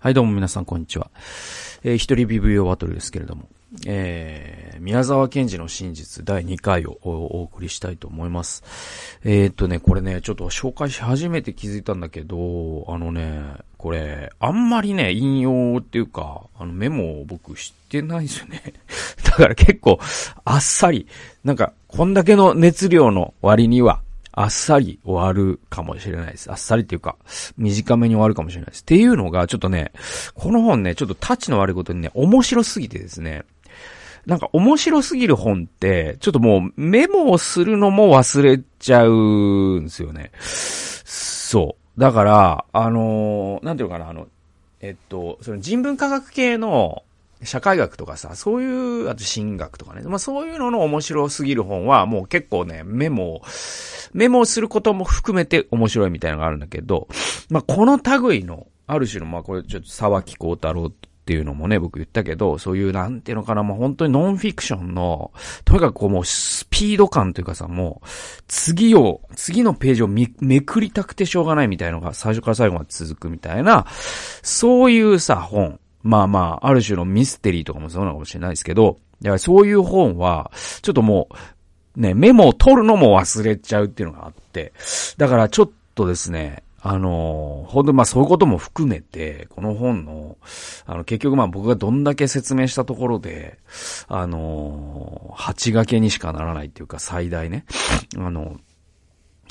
はい、どうも皆さん、こんにちは。えー、一人ビブ用バトルですけれども、えー、宮沢賢治の真実第2回をお送りしたいと思います。えー、っとね、これね、ちょっと紹介し始めて気づいたんだけど、あのね、これ、あんまりね、引用っていうか、あのメモを僕知ってないですよね。だから結構、あっさり、なんか、こんだけの熱量の割には、あっさり終わるかもしれないです。あっさりっていうか、短めに終わるかもしれないです。っていうのが、ちょっとね、この本ね、ちょっとタッチの悪いことにね、面白すぎてですね、なんか面白すぎる本って、ちょっともうメモをするのも忘れちゃうんですよね。そう。だから、あのー、なんていうのかな、あの、えっと、その人文科学系の、社会学とかさ、そういう、あと進学とかね。まあそういうのの面白すぎる本はもう結構ね、メモメモすることも含めて面白いみたいなのがあるんだけど、まあこの類の、ある種の、まあこれちょっと沢木幸太郎っていうのもね、僕言ったけど、そういうなんていうのかな、もう本当にノンフィクションの、とにかくこうもうスピード感というかさ、もう、次を、次のページをめくりたくてしょうがないみたいなのが最初から最後まで続くみたいな、そういうさ、本。まあまあ、ある種のミステリーとかもそうなのかもしれないですけど、だからそういう本は、ちょっともう、ね、メモを取るのも忘れちゃうっていうのがあって、だからちょっとですね、あの本当まあそういうことも含めて、この本の、あの結局まあ僕がどんだけ説明したところで、あの八掛けにしかならないっていうか最大ね、あの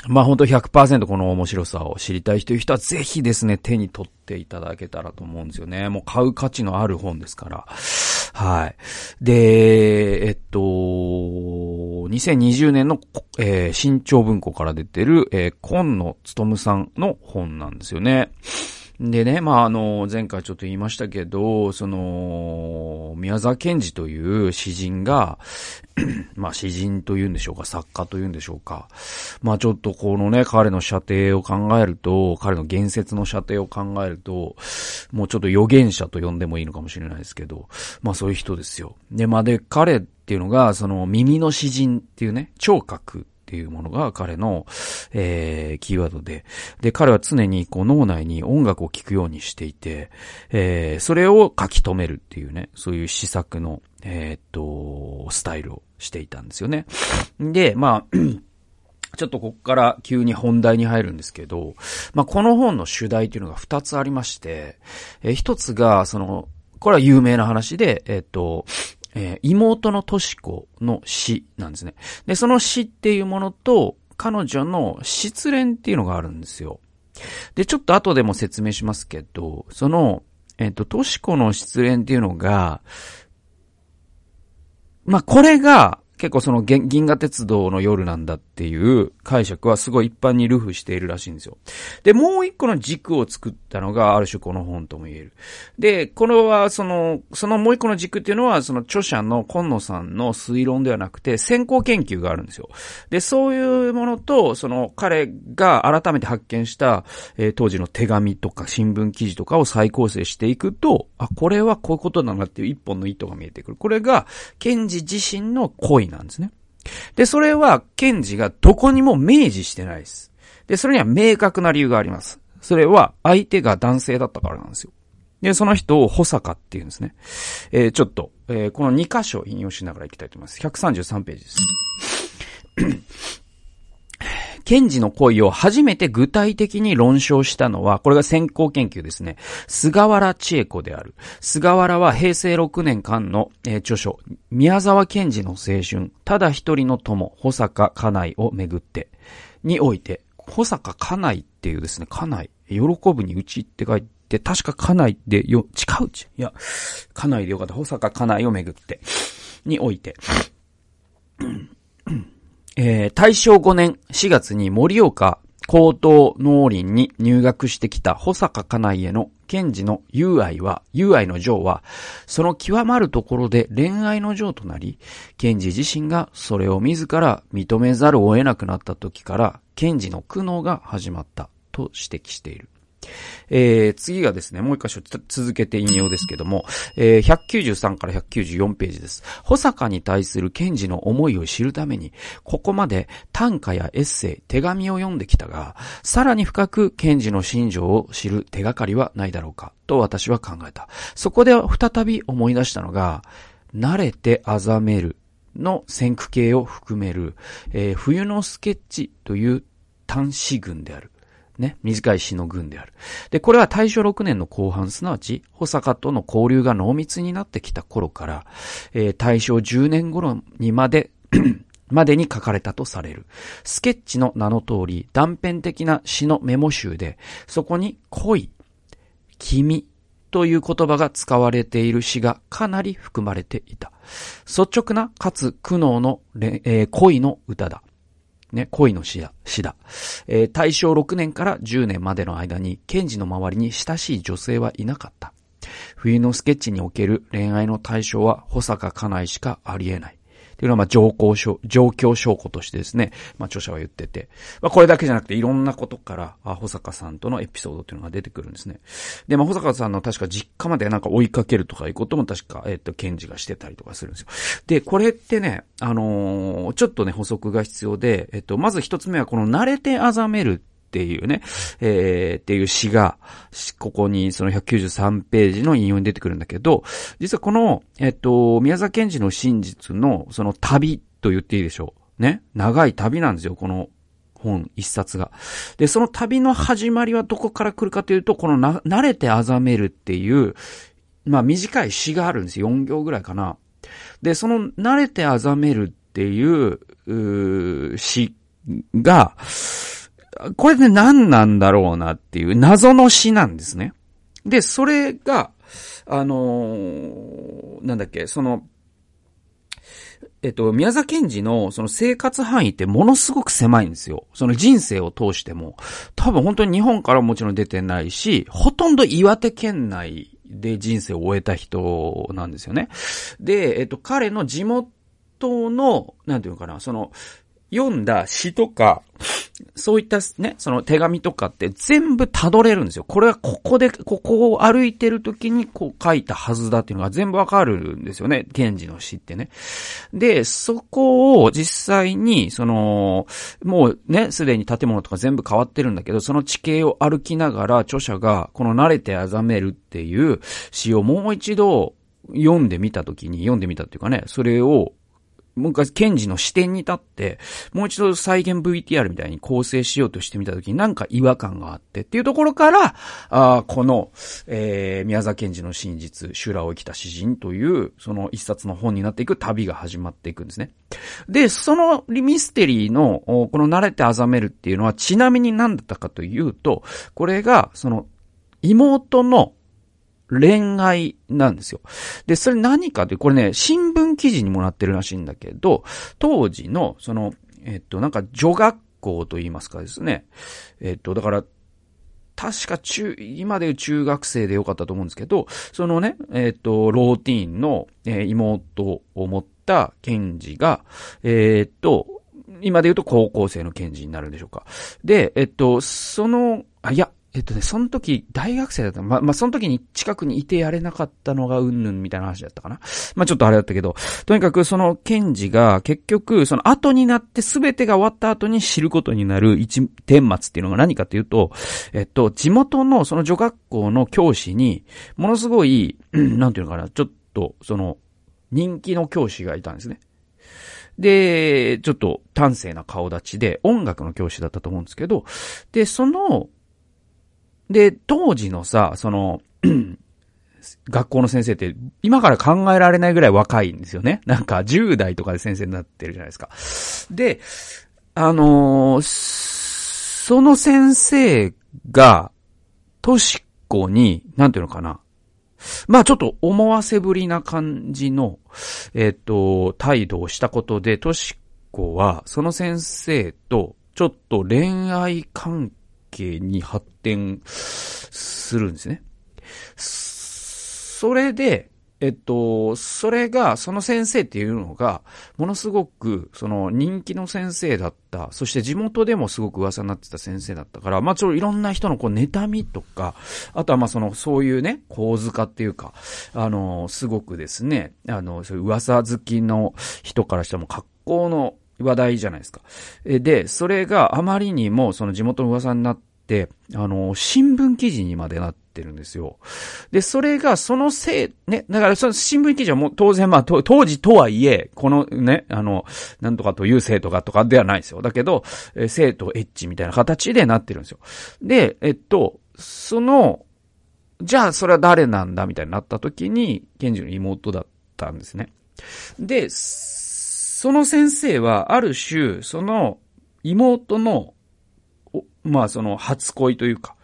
まあ本当100%この面白さを知りたいという人はぜひですね、手に取っていただけたらと思うんですよね。もう買う価値のある本ですから。はい。で、えっと、2020年の、えー、新潮文庫から出てる、えー、今野勤さんの本なんですよね。でね、まあ、あの、前回ちょっと言いましたけど、その、宮沢賢治という詩人が、まあ、詩人というんでしょうか、作家というんでしょうか。まあ、ちょっとこのね、彼の射程を考えると、彼の言説の射程を考えると、もうちょっと預言者と呼んでもいいのかもしれないですけど、まあ、そういう人ですよ。で、まあ、で、彼っていうのが、その、耳の詩人っていうね、聴覚っていうものが彼の、えー、キーワードで、で、彼は常にこう脳内に音楽を聴くようにしていて、えー、それを書き留めるっていうね、そういう施策の、えー、っと、スタイルをしていたんですよね。で、まあ、ちょっとここから急に本題に入るんですけど、まあ、この本の主題っていうのが二つありまして、え、一つが、その、これは有名な話で、えっ、と、えー、妹のとし子の死なんですね。で、その死っていうものと、彼女の失恋っていうのがあるんですよ。で、ちょっと後でも説明しますけど、その、えっ、ー、と、とし子の失恋っていうのが、まあ、これが、結構その銀河鉄道の夜なんだっていう解釈はすごい一般にルフしているらしいんですよ。で、もう一個の軸を作ったのがある種この本とも言える。で、これはその、そのもう一個の軸っていうのはその著者の今野さんの推論ではなくて先行研究があるんですよ。で、そういうものと、その彼が改めて発見した、えー、当時の手紙とか新聞記事とかを再構成していくと、あ、これはこういうことなんだっていう一本の意図が見えてくる。これが、ケンジ自身の恋なんですね。で、それは、ケンジがどこにも明示してないです。で、それには明確な理由があります。それは、相手が男性だったからなんですよ。で、その人を保坂っていうんですね。えー、ちょっと、えー、この2箇所引用しながら行きたいと思います。133ページです。ケンジの恋を初めて具体的に論証したのは、これが先行研究ですね。菅原千恵子である。菅原は平成6年間の、えー、著書、宮沢賢治の青春、ただ一人の友、保坂家内をめぐって、において、保坂家内っていうですね、家内、喜ぶにうちって書いて、確か家内でよ、近うちいや、家内でよかった。保坂家内をめぐって、において、えー、大正5年4月に盛岡高等農林に入学してきた保坂家内への検事の友愛は、友愛の情は、その極まるところで恋愛の情となり、検事自身がそれを自ら認めざるを得なくなった時から、検事の苦悩が始まったと指摘している。えー、次がですね、もう一箇所続けて引用ですけども、えー、193から194ページです。保坂に対する検事の思いを知るために、ここまで短歌やエッセイ、手紙を読んできたが、さらに深く検事の心情を知る手がかりはないだろうか、と私は考えた。そこで再び思い出したのが、慣れてあざめるの先駆形を含める、えー、冬のスケッチという単詞群である。ね、短い詩の群である。で、これは大正6年の後半、すなわち、保坂との交流が濃密になってきた頃から、えー、大正10年頃にまで までに書かれたとされる。スケッチの名の通り、断片的な詩のメモ集で、そこに恋、君という言葉が使われている詩がかなり含まれていた。率直なかつ苦悩の、えー、恋の歌だ。ね、恋の死だ。死だ。えー、大正6年から10年までの間に、検事の周りに親しい女性はいなかった。冬のスケッチにおける恋愛の対象は保坂家内しかあり得ない。っていうのは、まあ、状況証、状況証拠としてですね、まあ、著者は言ってて、まあ、これだけじゃなくて、いろんなことから、あ、保坂さんとのエピソードっていうのが出てくるんですね。で、まあ、保坂さんの確か実家までなんか追いかけるとかいうことも確か、えっと、検事がしてたりとかするんですよ。で、これってね、あのー、ちょっとね、補足が必要で、えっと、まず一つ目はこの慣れてあざめるっていうね、えー、っていう詩が、ここにその193ページの引用に出てくるんだけど、実はこの、えっと、宮沢賢治の真実のその旅と言っていいでしょう。ね。長い旅なんですよ、この本一冊が。で、その旅の始まりはどこから来るかというと、このな、慣れてあざめるっていう、まあ短い詩があるんですよ。4行ぐらいかな。で、その慣れてあざめるっていう、う詩が、これで何なんだろうなっていう謎の詩なんですね。で、それが、あのー、なんだっけ、その、えっと、宮沢賢治のその生活範囲ってものすごく狭いんですよ。その人生を通しても。多分本当に日本からもちろん出てないし、ほとんど岩手県内で人生を終えた人なんですよね。で、えっと、彼の地元の、なんていうのかな、その、読んだ詩とか、そういったね、その手紙とかって全部辿れるんですよ。これはここで、ここを歩いてる時にこう書いたはずだっていうのが全部わかるんですよね。賢治の詩ってね。で、そこを実際に、その、もうね、すでに建物とか全部変わってるんだけど、その地形を歩きながら著者がこの慣れてあざめるっていう詩をもう一度読んでみた時に、読んでみたっていうかね、それをもう一回、検事の視点に立って、もう一度再現 VTR みたいに構成しようとしてみたときになんか違和感があってっていうところから、あこの、えー、宮沢賢治の真実、修羅を生きた詩人という、その一冊の本になっていく旅が始まっていくんですね。で、そのミステリーの、この慣れてあざめるっていうのは、ちなみに何だったかというと、これが、その、妹の恋愛なんですよ。で、それ何かって、これね、新聞記事にもなってるらしいんだけど、当時の、その、えっと、なんか女学校と言いますかですね。えっと、だから、確か中、今でいう中学生でよかったと思うんですけど、そのね、えっ、と、ローティーンの、えー、妹を持った検事が、えっ、と、今で言うと高校生の検事になるんでしょうか。で、えっと、その、あ、いや、えっとね、その時、大学生だった。ま、まあ、その時に近くにいてやれなかったのがうんぬんみたいな話だったかな。まあ、ちょっとあれだったけど、とにかくその検事が結局、その後になって全てが終わった後に知ることになる一点末っていうのが何かというと、えっと、地元のその女学校の教師に、ものすごい、なんていうのかな、ちょっと、その、人気の教師がいたんですね。で、ちょっと端正な顔立ちで音楽の教師だったと思うんですけど、で、そので、当時のさ、その、学校の先生って、今から考えられないぐらい若いんですよね。なんか、10代とかで先生になってるじゃないですか。で、あのー、その先生が、としっこに、なんていうのかな。まあちょっと思わせぶりな感じの、えっ、ー、と、態度をしたことで、としっこは、その先生と、ちょっと恋愛関係に発展するんですね。それで、えっと、それが、その先生っていうのが、ものすごく、その人気の先生だった。そして地元でもすごく噂になってた先生だったから、まあ、ちょ、いろんな人のこう、妬みとか、あとはまあ、その、そういうね、構図化っていうか、あの、すごくですね、あの、そういう噂好きの人からしても格好の話題じゃないですか。で、それがあまりにも、その地元の噂になって、あの、新聞記事にまでなって、るんですよ。で、それがそのせい、ね、だからその新聞記事はもう当然まあ当時とはいえ、このね、あの、なんとかという生徒がとかではないですよ。だけど、生徒エッチみたいな形でなってるんですよ。で、えっと、その、じゃあそれは誰なんだみたいになった時に、ケンジの妹だったんですね。で、その先生はある種、その妹の、まあその初恋というか、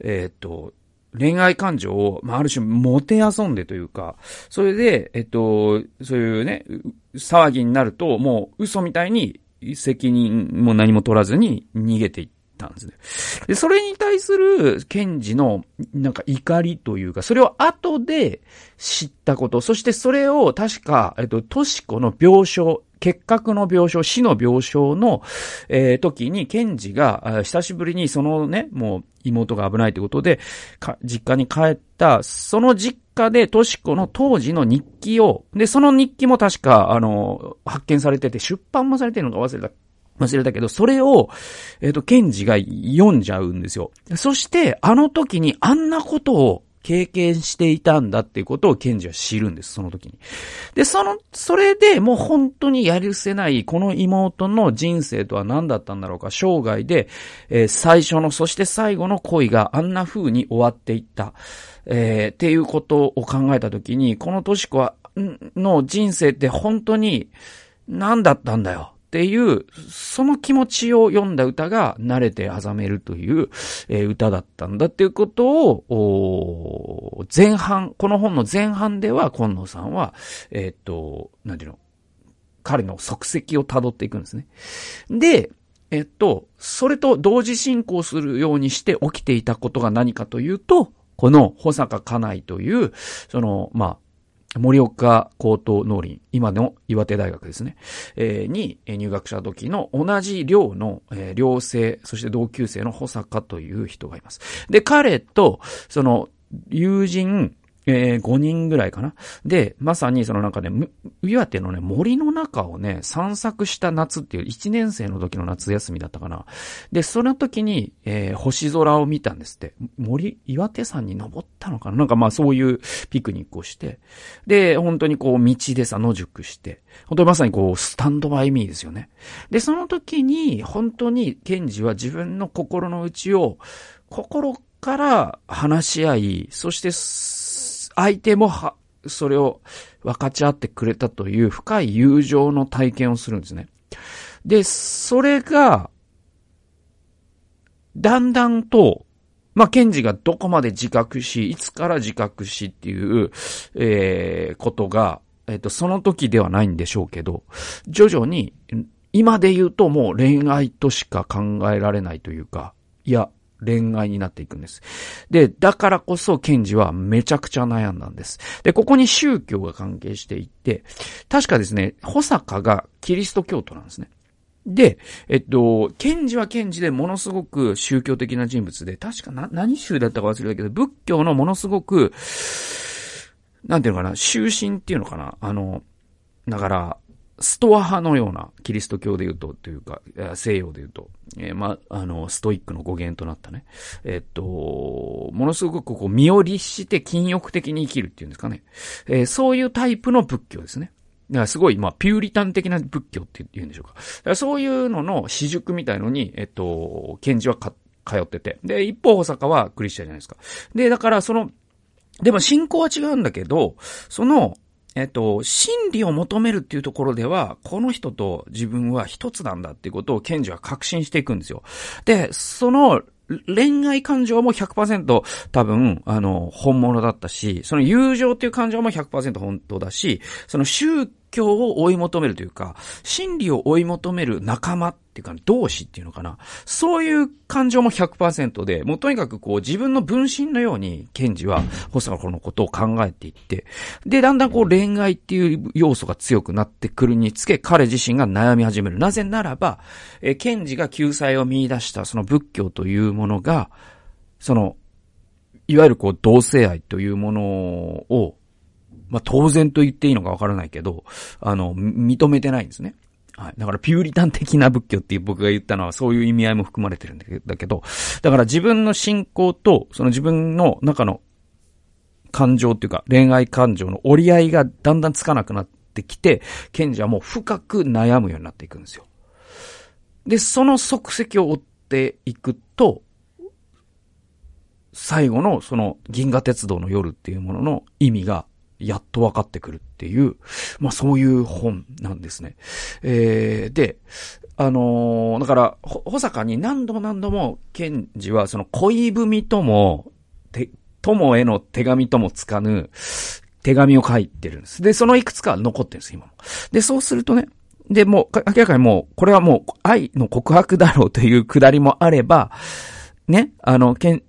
えっ、と、恋愛感情を、まあ、ある種、もてあそんでというか、それで、えっと、そういうね、騒ぎになると、もう嘘みたいに責任も何も取らずに逃げていったんですね。で、それに対する、検事の、なんか怒りというか、それを後で知ったこと、そしてそれを確か、えっと、トシコの病床、結核の病床、死の病床の、えー、時に、検事が、久しぶりにそのね、もう妹が危ないということで、か実家に帰った、その実家で、トシコの当時の日記を、で、その日記も確か、あの、発見されてて、出版もされてるのか忘れた。忘れたけど、それを、えっ、ー、と、ケンジが読んじゃうんですよ。そして、あの時にあんなことを経験していたんだっていうことをケンジは知るんです、その時に。で、その、それでもう本当にやりせない、この妹の人生とは何だったんだろうか、生涯で、えー、最初の、そして最後の恋があんな風に終わっていった、えー、っていうことを考えた時に、このトシコは、の人生って本当に何だったんだよ。っていう、その気持ちを読んだ歌が、慣れてあざめるという、えー、歌だったんだっていうことを、前半、この本の前半では、今野さんは、えー、っと、なんていうの、彼の足跡を辿っていくんですね。で、えっと、それと同時進行するようにして起きていたことが何かというと、この保坂家内という、その、まあ、森岡高等農林、今の岩手大学ですね、えー、に入学した時の同じ寮の、えー、寮生、そして同級生の保坂という人がいます。で、彼と、その、友人、えー、5人ぐらいかな。で、まさにそのなんかね、岩手のね、森の中をね、散策した夏っていう1年生の時の夏休みだったかな。で、その時に、えー、星空を見たんですって。森、岩手山に登ったのかな？なんかまあそういうピクニックをして。で、本当にこう道でさ、野宿して。本当にまさにこう、スタンドバイミーですよね。で、その時に、本当に、ケンジは自分の心の内を、心から話し合い、そして、相手もは、それを分かち合ってくれたという深い友情の体験をするんですね。で、それが、だんだんと、まあ、ケンジがどこまで自覚し、いつから自覚しっていう、えー、ことが、えっ、ー、と、その時ではないんでしょうけど、徐々に、今で言うともう恋愛としか考えられないというか、いや、恋愛になっていくんです。で、だからこそ、ケンジはめちゃくちゃ悩んだんです。で、ここに宗教が関係していて、確かですね、保坂がキリスト教徒なんですね。で、えっと、ケンジはケンジでものすごく宗教的な人物で、確かな、何宗だったか忘れたけど、仏教のものすごく、なんていうのかな、終身っていうのかな、あの、だから、ストア派のような、キリスト教で言うと、というか、西洋で言うと、えー、ま、あの、ストイックの語源となったね。えー、っと、ものすごくこう、身を律して禁欲的に生きるっていうんですかね。えー、そういうタイプの仏教ですね。だからすごい、まあ、ピューリタン的な仏教って言うんでしょうか。だからそういうのの私塾みたいのに、えっと、賢治はか、通ってて。で、一方、大阪はクリスチャンじゃないですか。で、だからその、でも信仰は違うんだけど、その、えっと、真理を求めるっていうところでは、この人と自分は一つなんだっていうことを賢治は確信していくんですよ。で、その恋愛感情も100%多分、あの、本物だったし、その友情っていう感情も100%本当だし、その宗教を追い求めるというか、真理を追い求める仲間っていうか、同志っていうのかな。そういう感情も100%で、もうとにかくこう自分の分身のように、ケンジは保坂のことを考えていって、で、だんだんこう恋愛っていう要素が強くなってくるにつけ、彼自身が悩み始める。なぜならば、えケンジが救済を見出したその仏教というものが、その、いわゆるこう同性愛というものを、まあ、当然と言っていいのかわからないけど、あの、認めてないんですね。はい。だからピューリタン的な仏教っていう僕が言ったのはそういう意味合いも含まれてるんだけど、だから自分の信仰と、その自分の中の感情っていうか恋愛感情の折り合いがだんだんつかなくなってきて、賢治はもう深く悩むようになっていくんですよ。で、その足跡を追っていくと、最後のその銀河鉄道の夜っていうものの意味がやっと分かってくるっていう、まあそういう本なんですね。えー、で、あのー、だから、保坂に何度も何度も、ケンジはその恋文とも、て、友への手紙ともつかぬ、手紙を書いてるんです。で、そのいくつか残ってるんです、今も。で、そうするとね、で、もう、明らかにもう、これはもう、愛の告白だろうというくだりもあれば、ね、あの、ケン、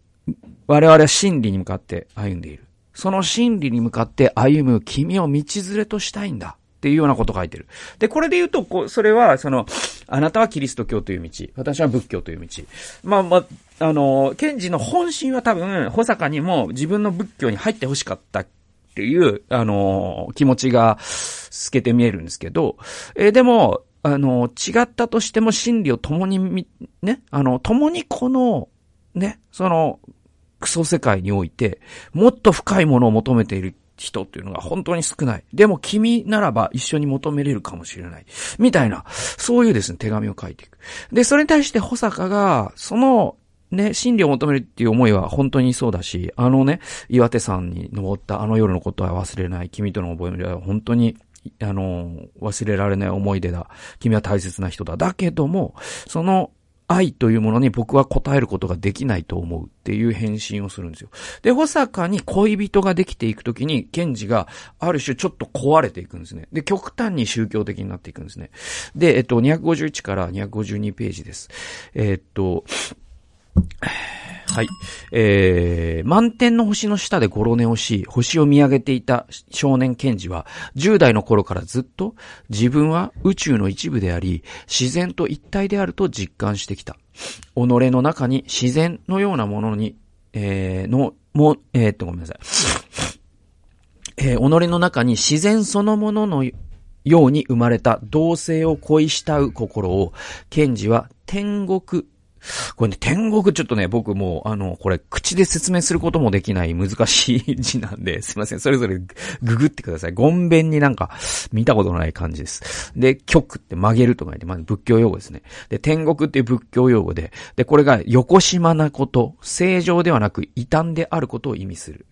我々は真理に向かって歩んでいる。その真理に向かって歩む君を道連れとしたいんだ。っていうようなこと書いてる。で、これで言うと、こうそれは、その、あなたはキリスト教という道、私は仏教という道。まあまあ、あの、ケンジの本心は多分、保坂にも自分の仏教に入って欲しかったっていう、あの、気持ちが透けて見えるんですけど、え、でも、あの、違ったとしても真理を共にみ、ね、あの、共にこの、ね、その、クソ世界において、もっと深いものを求めている人っていうのが本当に少ない。でも君ならば一緒に求めれるかもしれない。みたいな、そういうですね、手紙を書いていく。で、それに対して保坂が、その、ね、真理を求めるっていう思いは本当にそうだし、あのね、岩手山に登ったあの夜のことは忘れない。君との覚えは本当にあの、忘れられない思い出だ。君は大切な人だ。だけども、その愛というものに僕は答えることができないと思うっていう返信をするんですよ。で、保坂に恋人ができていくときに、ケンジがある種ちょっと壊れていくんですね。で、極端に宗教的になっていくんですね。で、えっと、251から252ページです。えっと、はい。えー、満天の星の下でゴロ寝をし、星を見上げていた少年ケンジは、10代の頃からずっと自分は宇宙の一部であり、自然と一体であると実感してきた。己の中に自然のようなものに、えー、の、も、えー、っと、ごめんなさい。えー、己の中に自然そのもののように生まれた同性を恋したう心を、ケンジは天国これね、天国ちょっとね、僕もう、あの、これ、口で説明することもできない難しい字なんで、すいません。それぞれググってください。ゴンベンになんか、見たことのない感じです。で、曲って曲げるとか言って、まあ、仏教用語ですね。で、天国っていう仏教用語で、で、これが、横島なこと、正常ではなく、異端であることを意味する。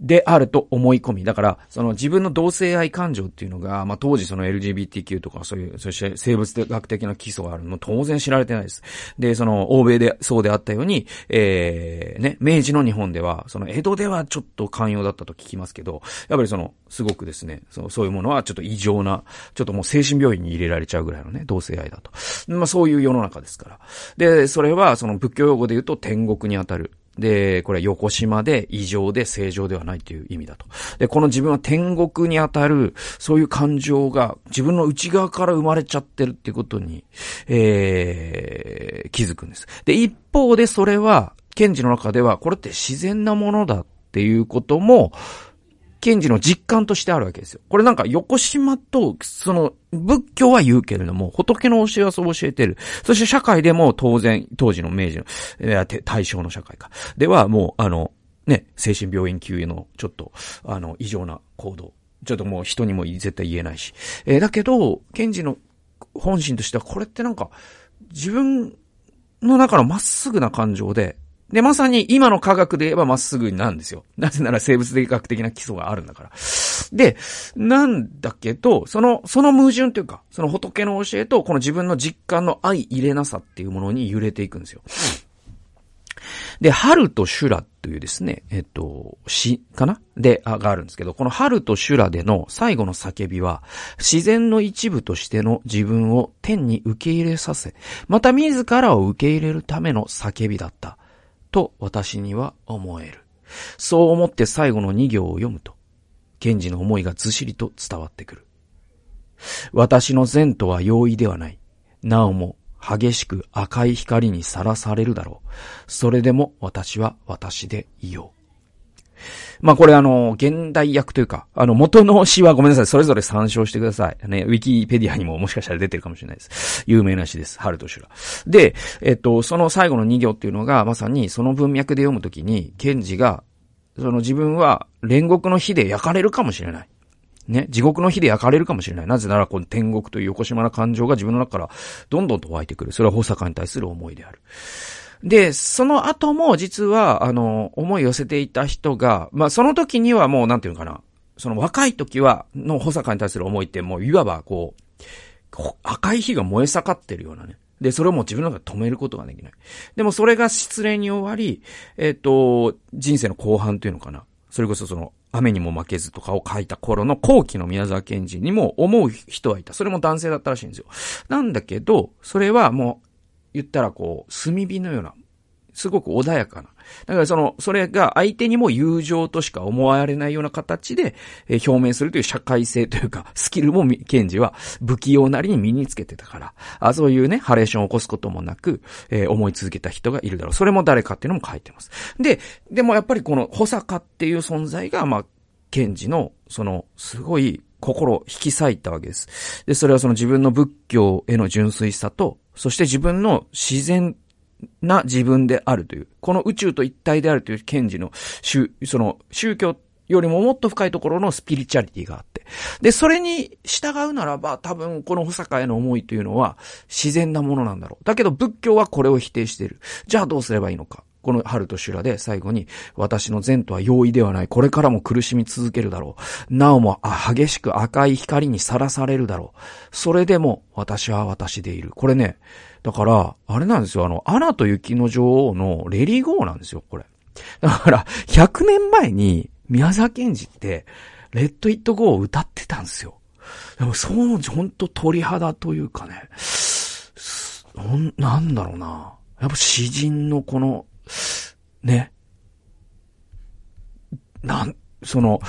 であると思い込み。だから、その自分の同性愛感情っていうのが、まあ当時その LGBTQ とかそういう、そして生物学的な基礎があるの当然知られてないです。で、その欧米でそうであったように、えー、ね、明治の日本では、その江戸ではちょっと寛容だったと聞きますけど、やっぱりその、すごくですね、そそういうものはちょっと異常な、ちょっともう精神病院に入れられちゃうぐらいのね、同性愛だと。まあそういう世の中ですから。で、それはその仏教用語で言うと天国にあたる。で、これは横島で異常で正常ではないという意味だと。で、この自分は天国にあたる、そういう感情が自分の内側から生まれちゃってるっていうことに、えー、気づくんです。で、一方でそれは、賢治の中では、これって自然なものだっていうことも、検事の実感としてあるわけですよ。これなんか横島と、その、仏教は言うけれども、仏の教えはそう教えてる。そして社会でも当然、当時の明治の、え対象の社会か。では、もう、あの、ね、精神病院級への、ちょっと、あの、異常な行動。ちょっともう人にも絶対言えないし。えー、だけど、検事の本心としては、これってなんか、自分の中のまっすぐな感情で、で、まさに今の科学で言えばまっすぐなんですよ。なぜなら生物的学的な基礎があるんだから。で、なんだけど、その、その矛盾というか、その仏の教えと、この自分の実感の相入れなさっていうものに揺れていくんですよ。で、春と修羅というですね、えっと、詩かな？で、あ、があるんですけど、この春と修羅での最後の叫びは、自然の一部としての自分を天に受け入れさせ、また自らを受け入れるための叫びだった。と私には思える。そう思って最後の二行を読むと、賢治の思いがずしりと伝わってくる。私の善とは容易ではない。なおも激しく赤い光にさらされるだろう。それでも私は私でいよう。まあこれあの、現代訳というか、あの元の詩はごめんなさい、それぞれ参照してください。ね、ウィキペディアにももしかしたら出てるかもしれないです。有名な詩です。春と修羅。で、えっと、その最後の2行っていうのが、まさにその文脈で読むときに、賢治が、その自分は煉獄の火で焼かれるかもしれない。ね、地獄の火で焼かれるかもしれない。なぜなら、この天国という横島な感情が自分の中からどんどんと湧いてくる。それは保坂に対する思いである。で、その後も実は、あの、思い寄せていた人が、まあ、その時にはもう、なんていうのかな。その若い時は、の保坂に対する思いって、もう、いわば、こう、赤い火が燃え盛ってるようなね。で、それをもう自分の中で止めることができない。でもそれが失礼に終わり、えっ、ー、と、人生の後半というのかな。それこそその、雨にも負けずとかを書いた頃の後期の宮沢賢治にも思う人はいた。それも男性だったらしいんですよ。なんだけど、それはもう、言ったらこう、炭火のような、すごく穏やかな。だからその、それが相手にも友情としか思われないような形で、えー、表明するという社会性というか、スキルもケンジは不器用なりに身につけてたから、あそういうね、ハレーションを起こすこともなく、えー、思い続けた人がいるだろう。それも誰かっていうのも書いてます。で、でもやっぱりこの保坂っていう存在が、まあ、ケンジの、その、すごい心を引き裂いたわけです。で、それはその自分の仏教への純粋さと、そして自分の自然な自分であるという、この宇宙と一体であるという賢治の、その宗教よりももっと深いところのスピリチュアリティがあって。で、それに従うならば、多分この保坂への思いというのは自然なものなんだろう。だけど仏教はこれを否定している。じゃあどうすればいいのか。この春と修羅で最後に、私の善とは容易ではない。これからも苦しみ続けるだろう。なおも激しく赤い光にさらされるだろう。それでも私は私でいる。これね、だから、あれなんですよ。あの、アナと雪の女王のレリーゴーなんですよ、これ。だから、100年前に宮沢賢治って、レッド・イット・ゴーを歌ってたんですよ。でも、そう、ほんと鳥肌というかね、なんだろうな。やっぱ詩人のこの、ね。なん、その、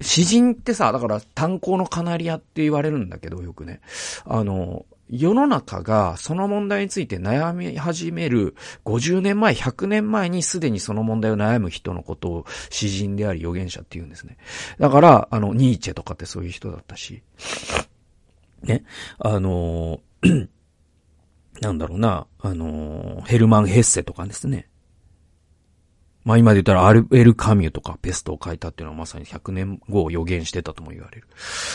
詩人ってさ、だから炭鉱のカナリアって言われるんだけど、よくね。あの、世の中がその問題について悩み始める50年前、100年前にすでにその問題を悩む人のことを詩人であり預言者って言うんですね。だから、あの、ニーチェとかってそういう人だったし、ね、あの、なんだろうな、あの、ヘルマン・ヘッセとかですね。まあ今で言ったらアルエル・カミュとかペストを書いたっていうのはまさに100年後を予言してたとも言われる。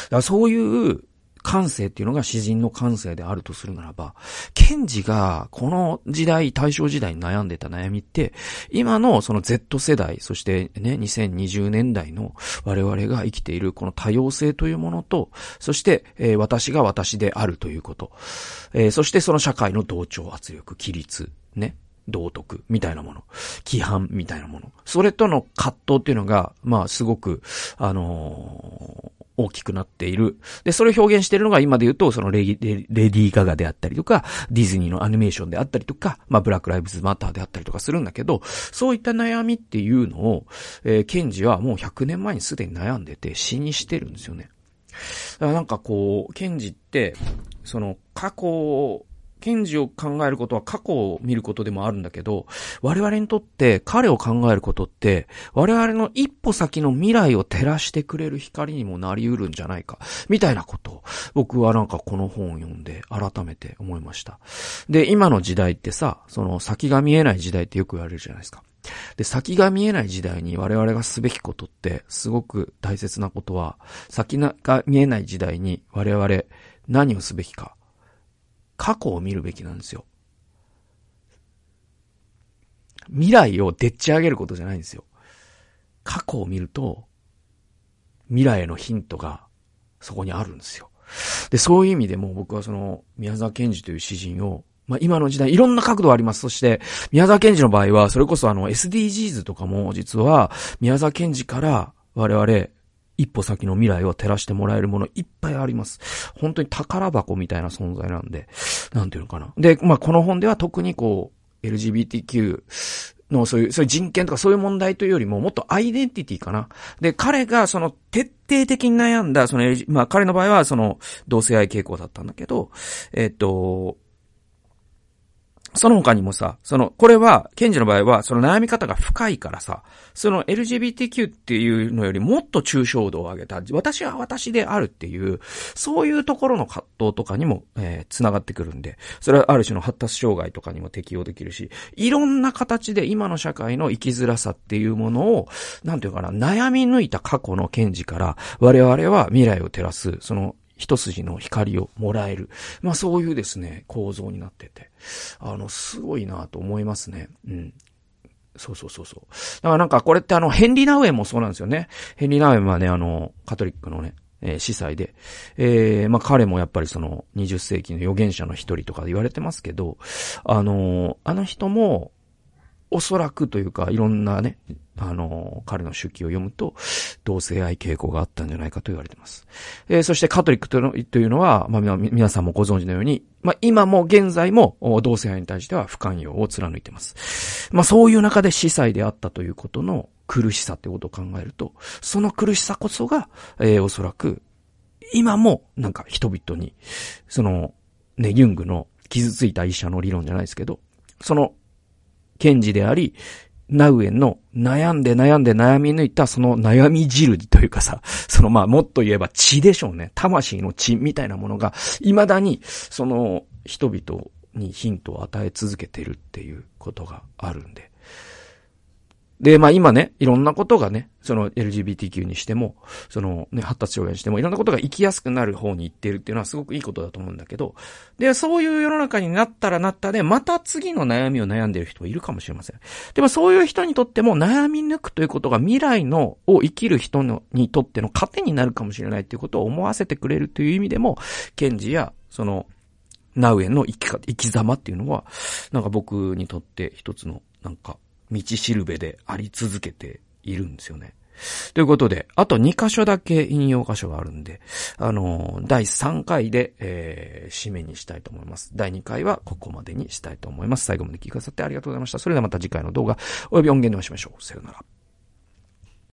だそういう感性っていうのが詩人の感性であるとするならば、ケンジがこの時代、大正時代に悩んでた悩みって、今のその Z 世代、そしてね、2020年代の我々が生きているこの多様性というものと、そして、えー、私が私であるということ、えー、そしてその社会の同調圧力、規律、ね、道徳みたいなもの、規範みたいなもの。それとの葛藤っていうのが、まあすごく、あのー、大きくなっている。で、それを表現しているのが今で言うと、そのレディ、レディーガガであったりとか、ディズニーのアニメーションであったりとか、まあ、ブラックライブズマターであったりとかするんだけど、そういった悩みっていうのを、えー、ケンジはもう100年前にすでに悩んでて死にしてるんですよね。なんかこう、ケンジって、その過去検事を考えることは過去を見ることでもあるんだけど、我々にとって彼を考えることって、我々の一歩先の未来を照らしてくれる光にもなり得るんじゃないか、みたいなことを、僕はなんかこの本を読んで改めて思いました。で、今の時代ってさ、その先が見えない時代ってよく言われるじゃないですか。で、先が見えない時代に我々がすべきことって、すごく大切なことは、先が見えない時代に我々何をすべきか。過去を見るべきなんですよ。未来をでっち上げることじゃないんですよ。過去を見ると、未来へのヒントがそこにあるんですよ。で、そういう意味でも僕はその宮沢賢治という詩人をまあ今の時代いろんな角度あります。そして、宮沢賢治の場合は、それこそあの SDGs とかも実は、宮沢賢治から我々、一歩先の未来を照らしてもらえるものいっぱいあります。本当に宝箱みたいな存在なんで、なんていうのかな。で、まあこの本では特にこう、LGBTQ のそういう、そういう人権とかそういう問題というよりも、もっとアイデンティティかな。で、彼がその徹底的に悩んだ、その、まあ彼の場合はその同性愛傾向だったんだけど、えっと、その他にもさ、その、これは、ケンジの場合は、その悩み方が深いからさ、その LGBTQ っていうのよりもっと抽象度を上げた、私は私であるっていう、そういうところの葛藤とかにも、えー、繋がってくるんで、それはある種の発達障害とかにも適用できるし、いろんな形で今の社会の生きづらさっていうものを、なんていうかな、悩み抜いた過去のケンジから、我々は未来を照らす、その一筋の光をもらえる。まあそういうですね、構造になってて。あの、すごいなと思いますね。うん。そうそうそうそう。だからなんかこれってあの、ヘンリー・ナウエンもそうなんですよね。ヘンリー・ナウエンはね、あの、カトリックのね、えー、司祭で。えー、まあ彼もやっぱりその、20世紀の預言者の一人とか言われてますけど、あのー、あの人も、おそらくというか、いろんなね、あの、彼の手記を読むと、同性愛傾向があったんじゃないかと言われています。えー、そしてカトリックというのは、まあ、皆さんもご存知のように、まあ、今も現在も同性愛に対しては不寛容を貫いています。まあ、そういう中で司祭であったということの苦しさってことを考えると、その苦しさこそが、えー、おそらく、今もなんか人々に、その、ね、ユングの傷ついた医者の理論じゃないですけど、その検事であり、ナウエンの悩んで悩んで悩み抜いたその悩み汁というかさ、そのまあもっと言えば血でしょうね。魂の血みたいなものが、未だにその人々にヒントを与え続けてるっていうことがあるんで。で、まあ今ね、いろんなことがね、その LGBTQ にしても、そのね、発達障害にしても、いろんなことが生きやすくなる方に行ってるっていうのはすごくいいことだと思うんだけど、で、そういう世の中になったらなったで、また次の悩みを悩んでる人もいるかもしれません。でもそういう人にとっても悩み抜くということが未来の、を生きる人のにとっての糧になるかもしれないっていうことを思わせてくれるという意味でも、ケンジや、その、ナウエンの生きか、生き様っていうのは、なんか僕にとって一つの、なんか、道しるべであり続けているんですよね。ということで、あと2箇所だけ引用箇所があるんで、あのー、第3回で、えー、締めにしたいと思います。第2回はここまでにしたいと思います。最後まで聞いてくださってありがとうございました。それではまた次回の動画、および音源でお会いしましょう。さよなら。